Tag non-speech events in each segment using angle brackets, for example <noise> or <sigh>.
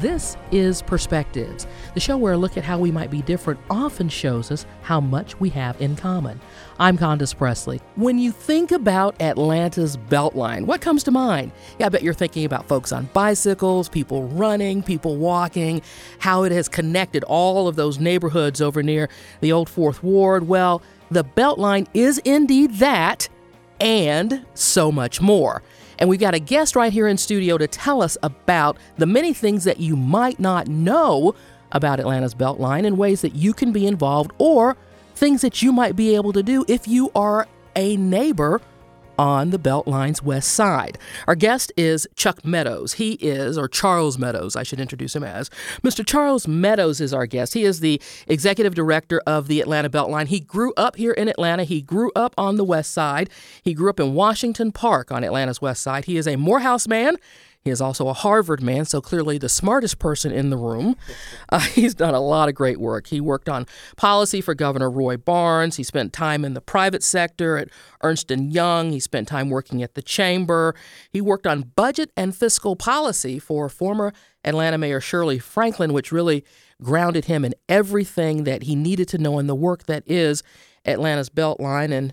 This is Perspectives, the show where a look at how we might be different often shows us how much we have in common. I'm Condace Pressley. When you think about Atlanta's Beltline, what comes to mind? Yeah, I bet you're thinking about folks on bicycles, people running, people walking, how it has connected all of those neighborhoods over near the old Fourth Ward. Well, the Beltline is indeed that and so much more. And we've got a guest right here in studio to tell us about the many things that you might not know about Atlanta's Beltline and ways that you can be involved or things that you might be able to do if you are a neighbor on the Beltline's west side. Our guest is Chuck Meadows. He is, or Charles Meadows, I should introduce him as. Mr. Charles Meadows is our guest. He is the executive director of the Atlanta Beltline. He grew up here in Atlanta. He grew up on the west side. He grew up in Washington Park on Atlanta's west side. He is a Morehouse man. He is also a Harvard man, so clearly the smartest person in the room. <laughs> Uh, he's done a lot of great work. He worked on policy for Governor Roy Barnes. He spent time in the private sector at Ernst & Young. He spent time working at the Chamber. He worked on budget and fiscal policy for former Atlanta Mayor Shirley Franklin, which really grounded him in everything that he needed to know in the work that is Atlanta's Beltline. And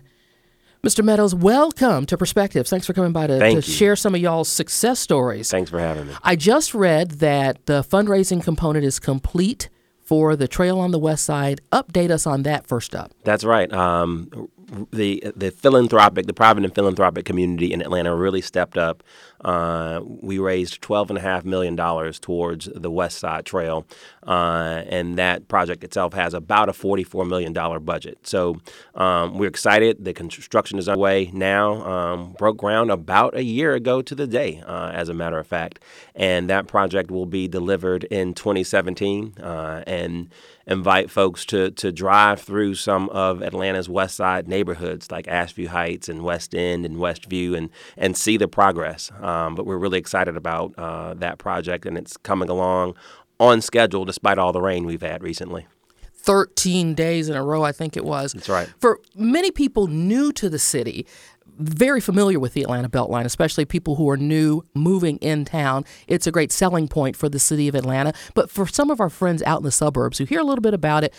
Mr. Meadows, welcome to Perspectives. Thanks for coming by to, to share some of y'all's success stories. Thanks for having me. I just read that the fundraising component is complete for the Trail on the West Side. Update us on that first up. That's right. Um, the the philanthropic, the private and philanthropic community in Atlanta really stepped up. Uh, we raised twelve and a half million dollars towards the West Side Trail, uh, and that project itself has about a forty-four million dollar budget. So um, we're excited. The construction is underway now. Um, broke ground about a year ago to the day, uh, as a matter of fact, and that project will be delivered in 2017. Uh, and invite folks to to drive through some of Atlanta's West Side neighborhoods like Ashview Heights and West End and Westview and and see the progress. Um, but we're really excited about uh, that project and it's coming along on schedule despite all the rain we've had recently. 13 days in a row, I think it was. That's right. For many people new to the city, very familiar with the Atlanta Beltline, especially people who are new moving in town. It's a great selling point for the city of Atlanta. But for some of our friends out in the suburbs who hear a little bit about it,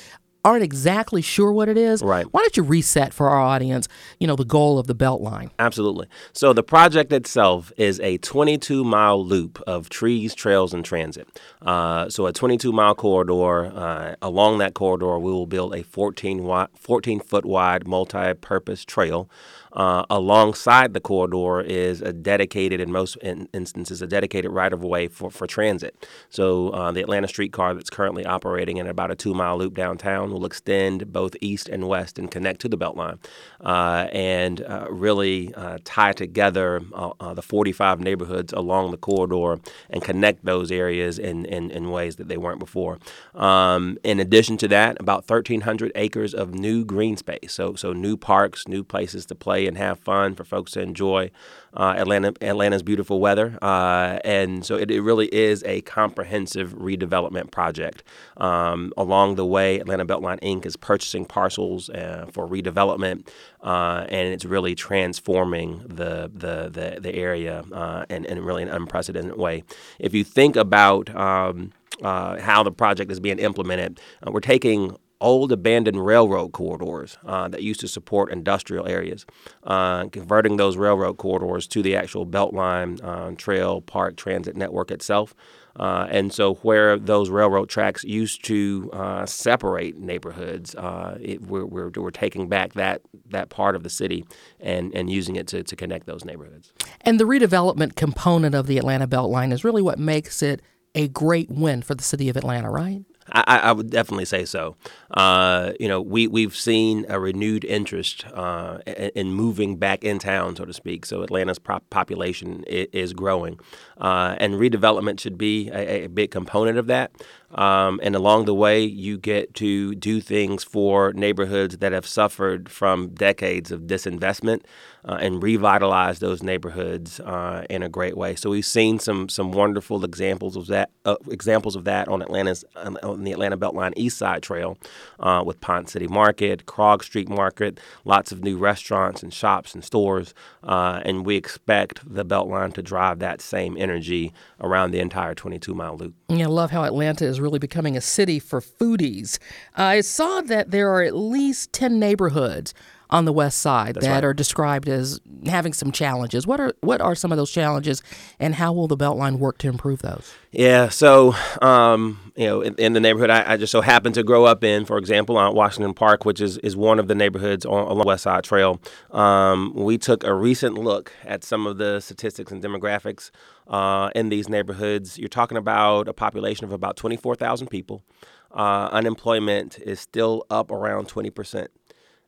aren't exactly sure what it is, right. why don't you reset for our audience, you know, the goal of the Beltline? Absolutely. So the project itself is a 22 mile loop of trees, trails, and transit. Uh, so a 22 mile corridor. Uh, along that corridor, we will build a 14, wi- 14 foot wide multi purpose trail. Uh, alongside the corridor is a dedicated, in most in- instances, a dedicated right of way for, for transit. So uh, the Atlanta streetcar that's currently operating in about a two mile loop downtown will extend both east and west and connect to the Beltline uh, and uh, really uh, tie together uh, the 45 neighborhoods along the corridor and connect those areas in, in, in ways that they weren't before. Um, in addition to that, about 1,300 acres of new green space. So, so new parks, new places to play and have fun for folks to enjoy uh, Atlanta Atlanta's beautiful weather, uh, and so it, it, really is a comprehensive redevelopment project. Um, along the way, Atlanta Beltline Inc. is purchasing parcels uh, for redevelopment, uh, and it's really transforming the the the, the area uh, in, in really an unprecedented way. If you think about um, uh, how the project is being implemented. Uh, we're taking old abandoned railroad corridors uh, that used to support industrial areas, uh, converting those railroad corridors to the actual Beltline uh, Trail Park Transit Network itself. Uh, and so, where those railroad tracks used to uh, separate neighborhoods, uh, it, we're, we're, we're, taking back that, that part of the city and, and using it to, to connect those neighborhoods. And the redevelopment component of the Atlanta Beltline is really what makes it a great win for the city of Atlanta, right? I, I, would definitely say so. Uh, you know, we we've seen a renewed interest uh, in, in, moving back in town, so to speak. So Atlanta's population is, is growing, uh, and redevelopment should be a, a, big component of that. Um, and along the way, you get to do things for neighborhoods that have suffered from decades of disinvestment uh, and revitalize those neighborhoods uh, in a great way. So we've seen some some wonderful examples of that uh, examples of that on Atlanta's on on the Atlanta Beltline East Side Trail uh, with Ponce City Market, Krog Street Market, lots of new restaurants and shops and stores. Uh, and we expect the Beltline to drive that same energy around the entire 22 mile loop. I love how Atlanta is really becoming a city for foodies. I saw that there are at least 10 neighborhoods on the west side That's that right. are described as having some challenges. What are what are some of those challenges, and how will the Beltline work to improve those? Yeah, so um, you know, in, in the neighborhood I, I, just so happened to grow up in, for example, on Washington Park, which is, is one of the neighborhoods on, along the West Side Trail, um, we took a recent look at some of the statistics and demographics uh, in these neighborhoods. You're talking about a population of about 24,000 people. Uh, unemployment is still up around 20 percent.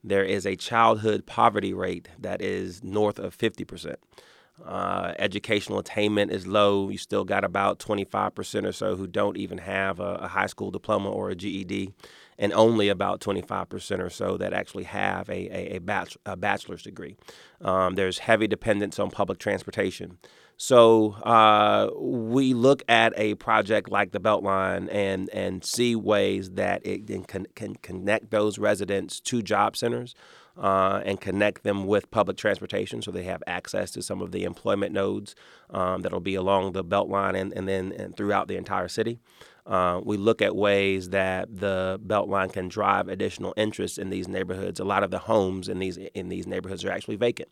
There is a childhood poverty rate that is north of 50 percent. Uh, educational attainment is low. You still got about 25% or so who don't even have a, a, high school diploma or a GED, and only about 25% or so that actually have a, a, a, a bachelor's degree. Um, there's heavy dependence on public transportation. So uh, we look at a project like the Beltline and and see ways that it can, can connect those residents to job centers. Uh, and connect them with public transportation so they have access to some of the employment nodes um, that'll be along the Beltline and, and then and throughout the entire city. Uh, we look at ways that the Beltline can drive additional interest in these neighborhoods. A lot of the homes in these in these neighborhoods are actually vacant,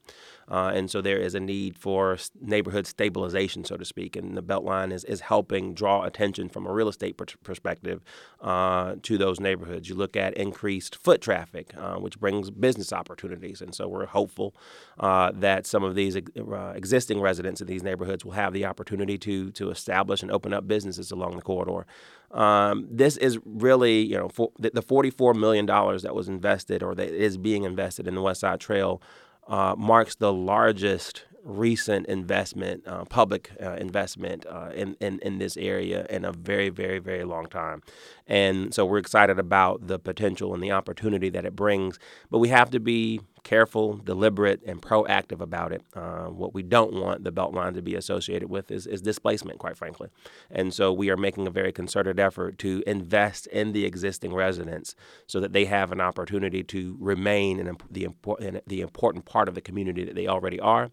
uh, and so there is a need for neighborhood stabilization, so to speak. And the Beltline is, is helping draw attention from a real estate per- perspective uh, to those neighborhoods. You look at increased foot traffic, uh, which brings business opportunities, and so we're hopeful uh, that some of these uh, existing residents in these neighborhoods will have the opportunity to to establish and open up businesses along the corridor. Um, this is really, you know, for the, the $44 million that was invested or that is being invested in the West Side Trail uh, marks the largest recent investment, uh, public uh, investment uh, in, in, in this area in a very, very, very long time. And so we're excited about the potential and the opportunity that it brings. But we have to be careful, deliberate, and proactive about it. Uh, what we don't want the Beltline to be associated with is, is displacement, quite frankly. And so we are making a very concerted effort to invest in the existing residents so that they have an opportunity to remain in the, important, the important part of the community that they already are.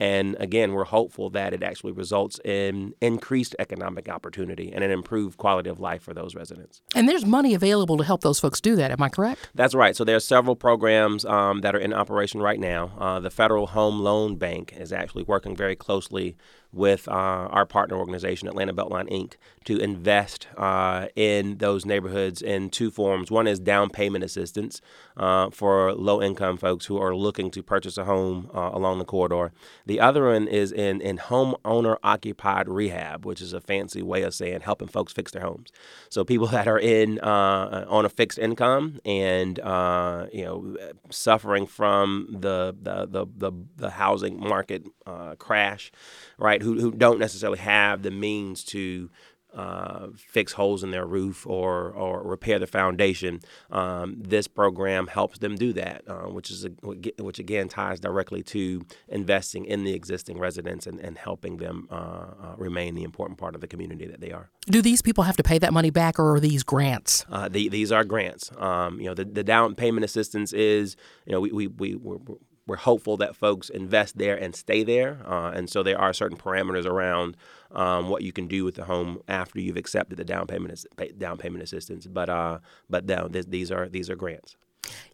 And again, we're hopeful that it actually results in increased economic opportunity and an improved quality of life for those residents. And there's money available to help those folks do that. Am I correct? That's right. So there are several programs um, that are in operation right now. Uh, the Federal Home Loan Bank is actually working very closely with uh, our partner organization, Atlanta Beltline Inc., to invest uh, in those neighborhoods in two forms. One is down payment assistance uh, for low income folks who are looking to purchase a home uh, along the corridor. The other one is in, in homeowner occupied rehab, which is a fancy way of saying helping folks fix their homes. So people <laughs> that are in uh, on a fixed income and uh, you know suffering from the the the, the, the housing market crash, right? Who, who don't necessarily have the means to uh, fix holes in their roof or, or repair the foundation. Um, this program helps them do that, uh, which is a, which again ties directly to investing in the existing residents and, and helping them uh, uh, remain the important part of the community that they are. Do these people have to pay that money back, or are these grants? Uh, the, these are grants. Um, you know, the, the down payment assistance is you know we we we we're, we're hopeful that folks invest there and stay there. Uh, and so there are certain parameters around um, what you can do with the home after you've accepted the down payment down payment assistance. But uh, but no, this, these are these are grants.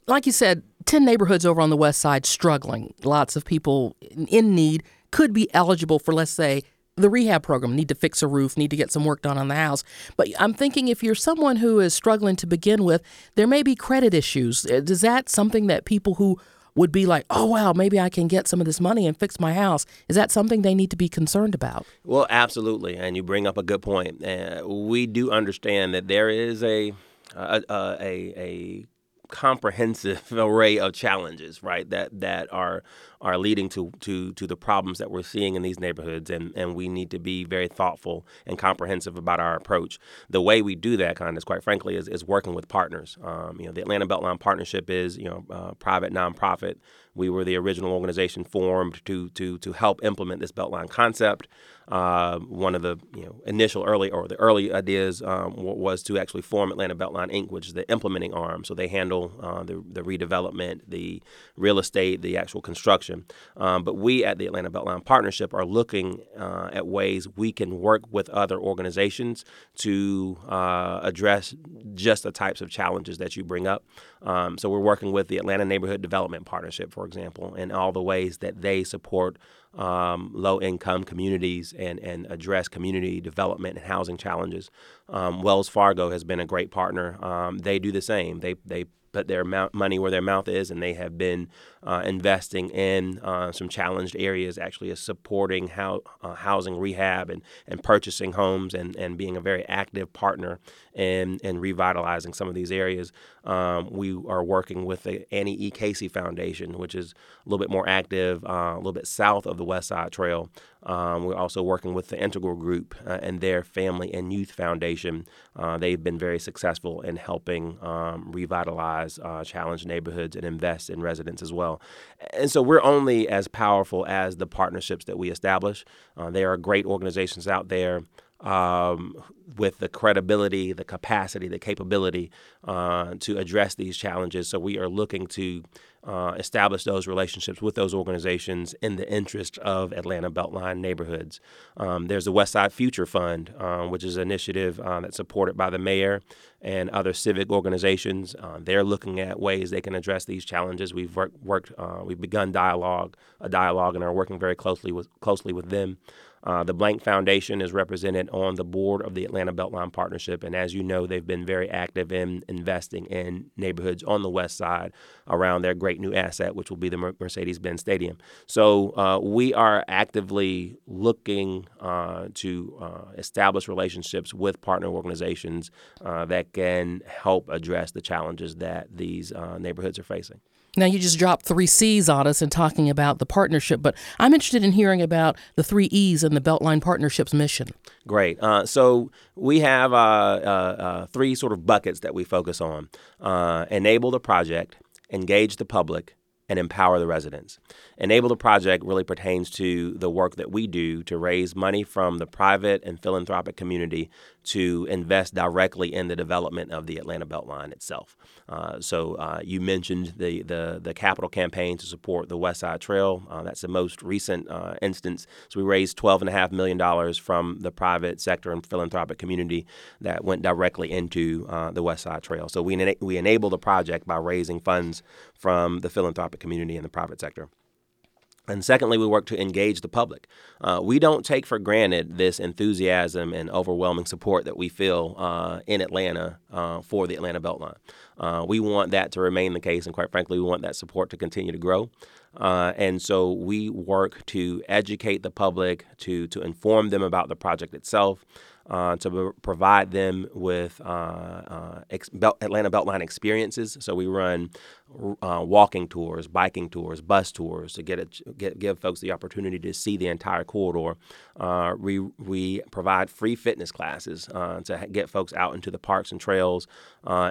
Like you said, ten neighborhoods over on the west side struggling. Lots of people in need could be eligible for, let's say, the rehab program, need to fix a roof, need to get some work done on the house. But I'm thinking if you're someone who is struggling to begin with, there may be credit issues. Is that something that people who would be like, oh, wow, maybe I can get some of this money and fix my house. Is that something they need to be concerned about? Well, absolutely. And you bring up a good point. Uh, we do understand that there is a, a, a, a comprehensive <laughs> array of challenges, right? That that are are leading to to to the problems that we're seeing in these neighborhoods, and and we need to be very thoughtful and comprehensive about our approach. The way we do that, kind of, quite frankly, is, is working with partners. Um, you know, the Atlanta Beltline Partnership is you know uh, private nonprofit. We were the original organization formed to to to help implement this Beltline concept. Uh, one of the you know initial early or the early ideas um, was to actually form Atlanta Beltline Inc., which is the implementing arm. So they handle uh, the, the redevelopment, the real estate, the actual construction. Um, but we at the Atlanta Beltline Partnership are looking uh, at ways we can work with other organizations to uh, address just the types of challenges that you bring up. Um, so we're working with the Atlanta Neighborhood Development Partnership, for example, and all the ways that they support um, low income communities and, and address community development and housing challenges. Um, Wells Fargo has been a great partner. Um, they do the same. They, they put their money where their mouth is, and they have been uh, investing in uh, some challenged areas, actually supporting how, uh, housing rehab and, and purchasing homes and, and being a very active partner in, in revitalizing some of these areas. Um, we are working with the Annie E. Casey Foundation, which is a little bit more active, uh, a little bit south of the West Side Trail. Um, we're also working with the Integral Group uh, and their Family and Youth Foundation. Uh, they've been very successful in helping um, revitalize challenged neighborhoods and invest in residents as well well. And so we're only as powerful as the partnerships that we establish. Uh, there are great organizations out there um, with the credibility, the capacity, the capability uh, to address these challenges. So we are looking to uh, establish those relationships with those organizations in the interest of Atlanta Beltline neighborhoods. Um, there's the West Side Future Fund, uh, which is an initiative uh, that's supported by the mayor and other civic organizations. Uh, they're looking at ways they can address these challenges. We've work, worked, uh, we've begun dialogue, a dialogue, and are working very closely with closely with them. Uh, the Blank Foundation is represented on the board of the Atlanta Beltline Partnership, and as you know, they've been very active in investing in neighborhoods on the west side around their great new asset, which will be the Mercedes Benz Stadium. So uh, we are actively looking uh, to uh, establish relationships with partner organizations uh, that can help address the challenges that these uh, neighborhoods are facing. Now, you just dropped three C's on us in talking about the partnership, but I'm interested in hearing about the three E's in the Beltline Partnership's mission. Great. Uh, so we have uh, uh, uh three sort of buckets that we focus on uh, enable the project, engage the public, and empower the residents. Enable the project really pertains to the work that we do to raise money from the private and philanthropic community to invest directly in the development of the Atlanta Beltline itself. Uh, so uh, you mentioned the, the, the capital campaign to support the West Side Trail. Uh, that's the most recent uh, instance. So we raised $12.5 million from the private sector and philanthropic community that went directly into uh, the West Side Trail. So we, we enable the project by raising funds from the philanthropic community and the private sector. And secondly, we work to engage the public. Uh, we don't take for granted this enthusiasm and overwhelming support that we feel uh, in Atlanta uh, for the Atlanta Beltline. Uh, we want that to remain the case, and quite frankly, we want that support to continue to grow. Uh, and so we work to educate the public, to to inform them about the project itself, uh, to provide them with uh, uh, ex- Atlanta Beltline experiences. So we run uh, walking tours, biking tours, bus tours to get, it, get give folks the opportunity to see the entire corridor. Uh, we we provide free fitness classes to get folks out into the parks and trails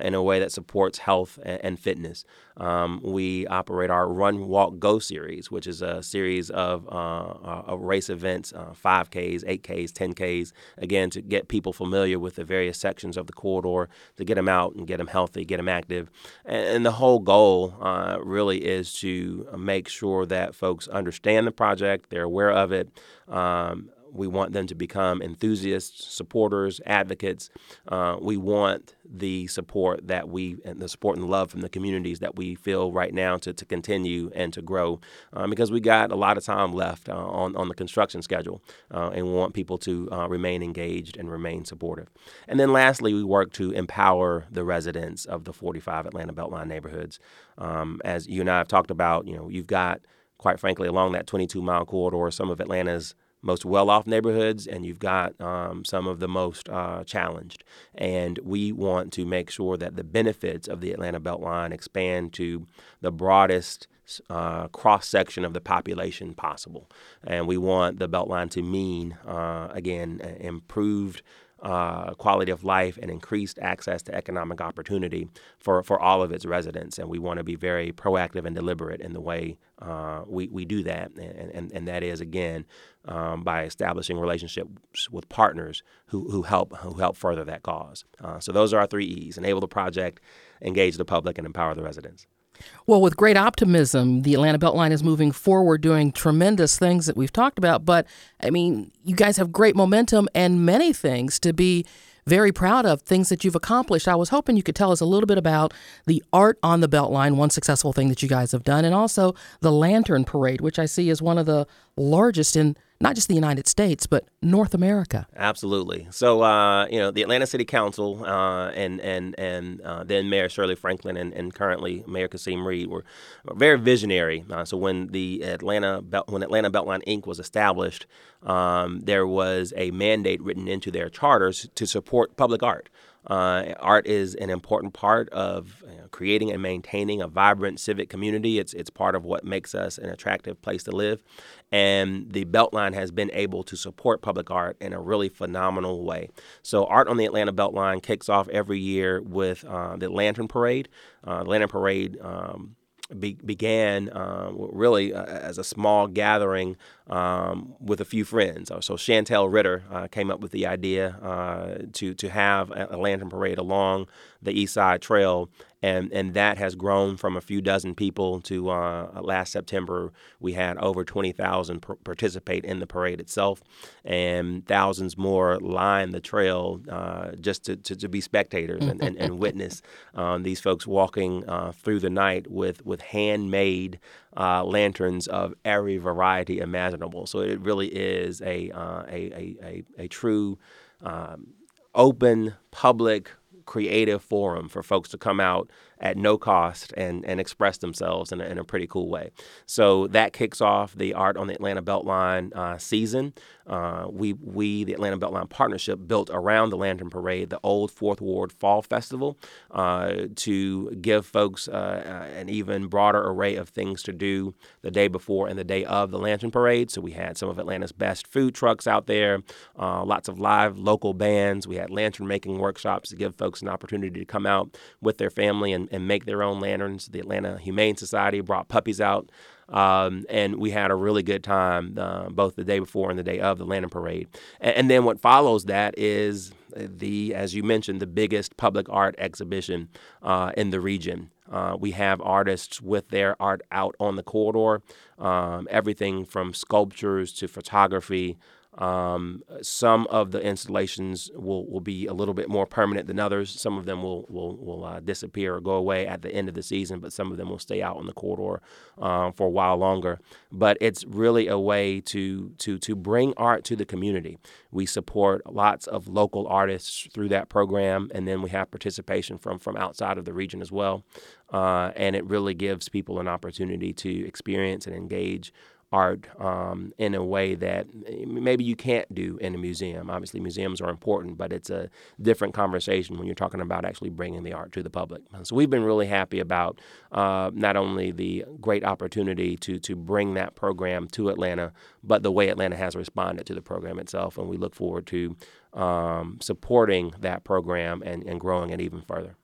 in a way that supports health and, and fitness. Um, we operate our Run Walk Go series, which is a series of, of race events, 5Ks, 8Ks, 10Ks, again to get people familiar with the various sections of the corridor, to get them out and get them healthy, get them active. And, the whole goal uh, really is to make sure that folks understand the project, they're aware of it. Um, we want them to become enthusiasts, supporters, advocates. Uh, we want the support that we and the support and love from the communities that we feel right now to, to continue and to grow um, because we got a lot of time left uh, on, on the construction schedule uh, and we want people to uh, remain engaged and remain supportive. And then lastly, we work to empower the residents of the 45 Atlanta Beltline neighborhoods. Um, as you and I have talked about, you know, you've got, quite frankly, along that 22 mile corridor, some of Atlanta's most well-off neighborhoods, and you've got um, some of the most uh, challenged. And we want to make sure that the benefits of the Atlanta Beltline expand to the broadest uh, cross section of the population possible. And we want the Beltline to mean, uh, again, improved uh, quality of life and increased access to economic opportunity for, for all of its residents. And we want to be very proactive and deliberate in the way uh, we, we do that. And, and, and that is, again, um, by establishing relationships with partners who, who, help, who help further that cause. Uh, so those are our three E's enable the project, engage the public, and empower the residents. Well, with great optimism, the Atlanta Beltline is moving forward, doing tremendous things that we've talked about. But I mean, you guys have great momentum and many things to be very proud of, things that you've accomplished. I was hoping you could tell us a little bit about the art on the Beltline, one successful thing that you guys have done, and also the Lantern Parade, which I see is one of the largest in not just the United States, but North America. Absolutely. So, uh, you know, the Atlanta City Council uh, and and and uh, then Mayor Shirley Franklin and, and currently Mayor Kasim Reed were very visionary. Uh, so when the Atlanta when Atlanta Beltline Inc. was established, um, there was a mandate written into their charters to support public art. Uh, art is an important part of you know, creating and maintaining a vibrant civic community. It's it's part of what makes us an attractive place to live, and the Beltline has been able to support public art in a really phenomenal way. So, art on the Atlanta Beltline kicks off every year with uh, the Lantern Parade. Uh, the Lantern Parade. Um, be, began uh, really uh, as a small gathering um, with a few friends. So Chantelle Rytter uh, came up with the idea uh, to to have a, lantern parade along the East Side Trail, and and that has grown from a few dozen people to uh, last September we had over twenty thousand per- participate in the parade itself, and thousands more line the trail uh, just to, to, to, be spectators and, and, and <laughs> witness um, these folks walking through the night with with handmade uh, lanterns of every variety imaginable. So it really is a uh, a, a, a, a, true um, open public creative forum for folks to come out at no cost and, and express themselves in a, in a pretty cool way. So that kicks off the Art on the Atlanta Beltline uh, season. Uh, we, we, the Atlanta Beltline Partnership, built around the Lantern Parade the Old Fourth Ward Fall Festival uh, to give folks uh, uh, an even broader array of things to do the day before and the day of the Lantern Parade. So we had some of Atlanta's best food trucks out there, uh, lots of live local bands. We had lantern making workshops to give folks an opportunity to come out with their family and, and make their own lanterns. The Atlanta Humane Society brought puppies out um, and we had a really good time uh, both the day before and the day of the Lantern Parade. And, and, then what follows that is the, as you mentioned, the biggest public art exhibition uh, in the region. Uh, we have artists with their art out on the corridor, um, everything from sculptures to photography um, some of the installations will, will be a little bit more permanent than others. Some of them will will, will uh, disappear or go away at the end of the season, but some of them will stay out on the corridor um, for a while longer. But it's really a way to to to bring art to the community. We support lots of local artists through that program, and then we have participation from from outside of the region as well. Uh, and it really gives people an opportunity to experience and engage art um, in a way that maybe you can't do in a museum. Obviously, museums are important, but it's a different conversation when you're talking about actually bringing the art to the public. So we've been really happy about uh, not only the great opportunity to to bring that program to Atlanta, but the way Atlanta has responded to the program itself, and we look forward to um, supporting that program and, and growing it even further.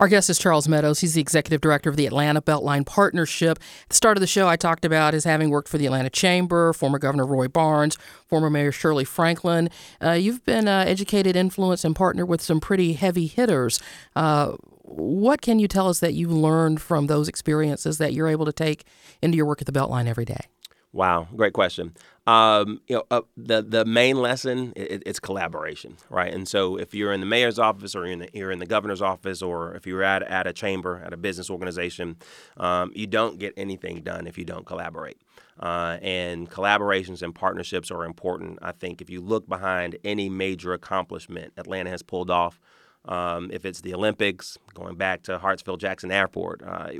Our guest is Charles Meadows. He's the executive director of the Atlanta Beltline Partnership. At the start of the show, I talked about his having worked for the Atlanta Chamber, former Governor Roy Barnes, former Mayor Shirley Franklin. Uh, you've been uh, educated, influenced, and partnered with some pretty heavy hitters. Uh, what can you tell us that you've learned from those experiences that you're able to take into your work at the Beltline every day? Wow, great question. Um, you know, uh, the the main lesson it, it's collaboration, right? And so, if you're in the mayor's office, or you're in the, you're in the governor's office, or if you're at at a chamber, at a business organization, um, you don't get anything done if you don't collaborate. Uh, and collaborations and partnerships are important. I think if you look behind any major accomplishment Atlanta has pulled off um, if it's the Olympics, going back to Hartsfield Jackson Airport, uh,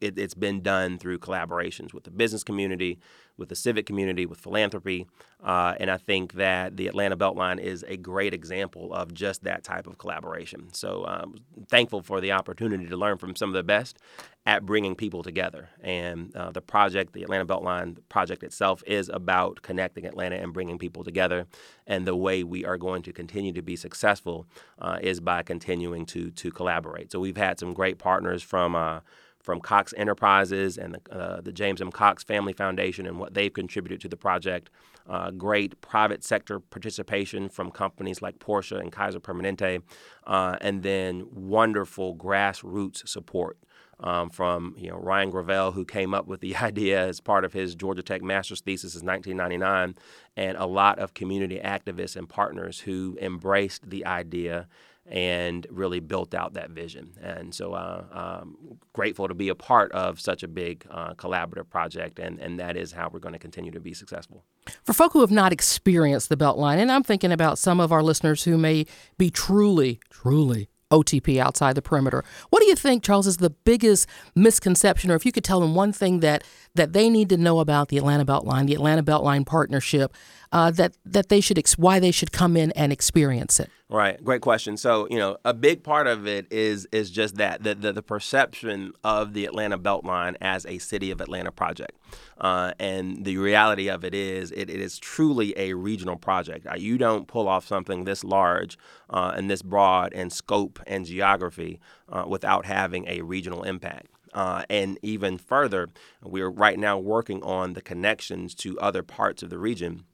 it, has been done through collaborations with the business community, with the civic community, with philanthropy. Uh, and I think that the Atlanta Beltline is a great example of just that type of collaboration. So um, thankful for the opportunity to learn from some of the best at bringing people together. And uh, the project, the Atlanta Beltline project itself, is about connecting Atlanta and bringing people together. And the way we are going to continue to be successful uh, is by continuing to to collaborate. So we've had some great partners from. Uh, from Cox Enterprises and the, uh, the, James M. Cox Family Foundation and what they've contributed to the project. Uh, great private sector participation from companies like Porsche and Kaiser Permanente, uh, and then wonderful grassroots support um, from you know Ryan Gravel, who came up with the <laughs> idea as part of his Georgia Tech master's thesis in 1999, and a lot of community activists and partners who embraced the idea and really built out that vision. And so, uh, um, grateful to be a part of such a big uh, collaborative project, and, and that is how we're going to continue to be successful. For folk who have not experienced the Beltline, and I'm thinking about some of our listeners who may be truly, truly OTP outside the perimeter. What do you think, Charles, is the biggest misconception, or if you could tell them one thing that that they need to know about the Atlanta Beltline, the Atlanta Beltline partnership, uh, that that they should ex- why they should come in and experience it? Right, great question. So you know, a big part of it is is just that the the, the perception of the Atlanta Beltline as a City of Atlanta project, uh, and the reality of it is it, it is truly a regional project. Uh, you don't pull off something this large uh, and this broad in scope and geography uh, without having a regional impact. Uh, and even further, we're right now working on the connections to other parts of the region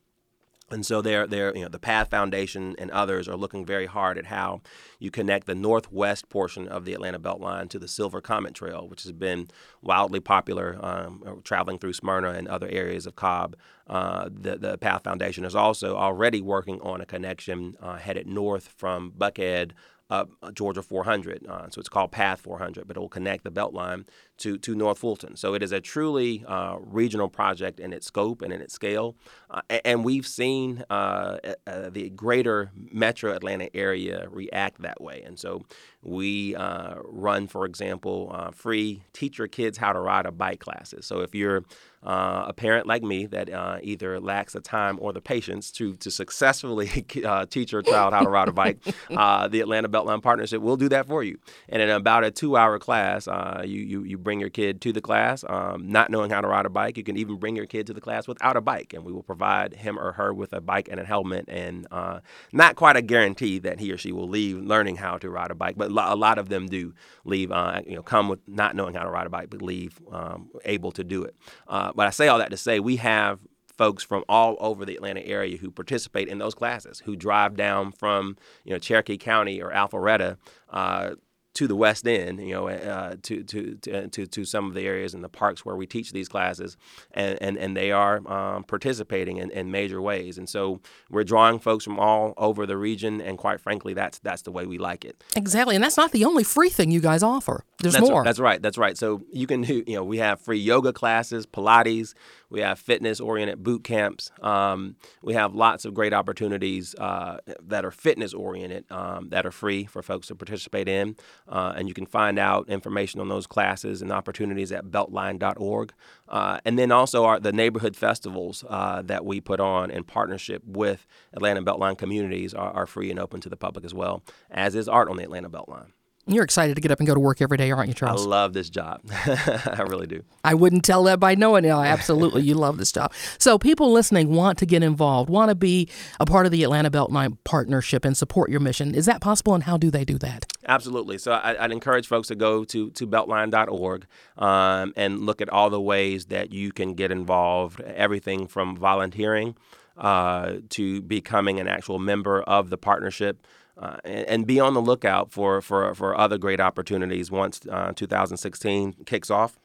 and so they're, they're, you know, the Path Foundation and others are looking very hard at how you connect the northwest portion of the Atlanta Beltline to the Silver Comet Trail, which has been wildly popular um, uh, traveling through Smyrna and other areas of Cobb. Uh, the, the Path Foundation is also already working on a connection uh, headed north from Buckhead up Georgia 400. Uh, so it's called Path 400, but it will connect the Beltline to, to North Fulton. So it is a truly uh, regional project in its scope and in its scale. Uh, and we've seen uh, uh, the greater metro Atlanta area react that way. And so we uh, run, for example, free teach your kids how to ride a bike classes. So if you're uh, a parent like me that uh, either lacks the time or the patience to to successfully <laughs> uh, teach your child how to ride a bike, <laughs> the Atlanta Beltline Partnership will do that for you. And in about a two-hour class, you you you bring your kid to the class, um, not knowing how to ride a bike. You can even bring your kid to the class without a bike, and we will provide him or her with a bike and a helmet. And uh, not quite a guarantee that he or she will leave learning how to ride a bike, but a lot of them do leave, uh, you know, come with not knowing how to ride a bike, but leave um, able to do it. Uh, but I say all that to say we have folks from all over the Atlanta area who participate in those classes, who drive down from you know Cherokee County or Alpharetta uh, to the West End, you know, uh, to, to, to, to, to some of the areas in the parks where we teach these classes, and, and, and they are um, participating in, in major ways. And so we're drawing folks from all over the region, and quite frankly, that's that's the way we like it. Exactly, and that's not the only free thing you guys offer. There's that's, more. That's right. That's right. So you can do, you know, we have free yoga classes, Pilates, we have fitness oriented boot camps. Um, we have lots of great opportunities uh, that are fitness oriented um, that are free for folks to participate in. Uh, and you can find out information on those classes and opportunities at beltline.org. Uh, and then also our, the neighborhood festivals uh, that we put on in partnership with Atlanta Beltline communities are, are free and open to the public as well, as is art on the Atlanta Beltline. You're excited to get up and go to work every day, aren't you, Charles? I love this job. <laughs> I really do. I wouldn't tell that by knowing it. Absolutely, you love this job. So, people listening want to get involved, want to be a part of the Atlanta Beltline Partnership and support your mission. Is that possible, and how do they do that? Absolutely. So, I, would encourage folks to go to, to beltline.org um, and look at all the ways that you can get involved, everything from volunteering uh, to becoming an actual member of the partnership. Uh, and, and, be on the lookout for, for, for other great opportunities once uh, 2016 kicks off.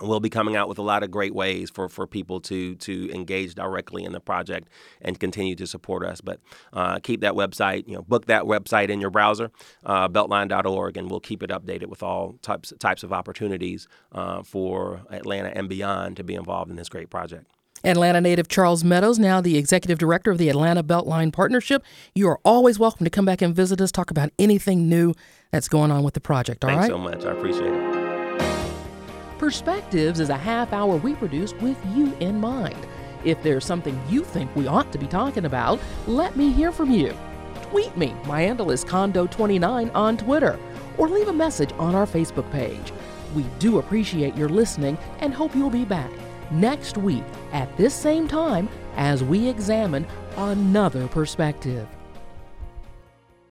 We'll be coming out with a lot of great ways for, for people to to engage directly in the project and continue to support us. But uh, keep that website, you know, book that website in your browser, uh, beltline.org, and we'll keep it updated with all types types of opportunities uh, for Atlanta and beyond to be involved in this great project. Atlanta native Charles Meadows, now the executive director of the Atlanta Beltline Partnership. You are always welcome to come back and visit us, talk about anything new that's going on with the project. All Thanks right? so much. I appreciate it. Perspectives is a half hour we produce with you in mind. If there's something you think we ought to be talking about, let me hear from you. Tweet me. My handle is Condo29 on Twitter, or leave a message on our Facebook page. We do appreciate your listening and hope you'll be back next week at this same time as we examine another perspective.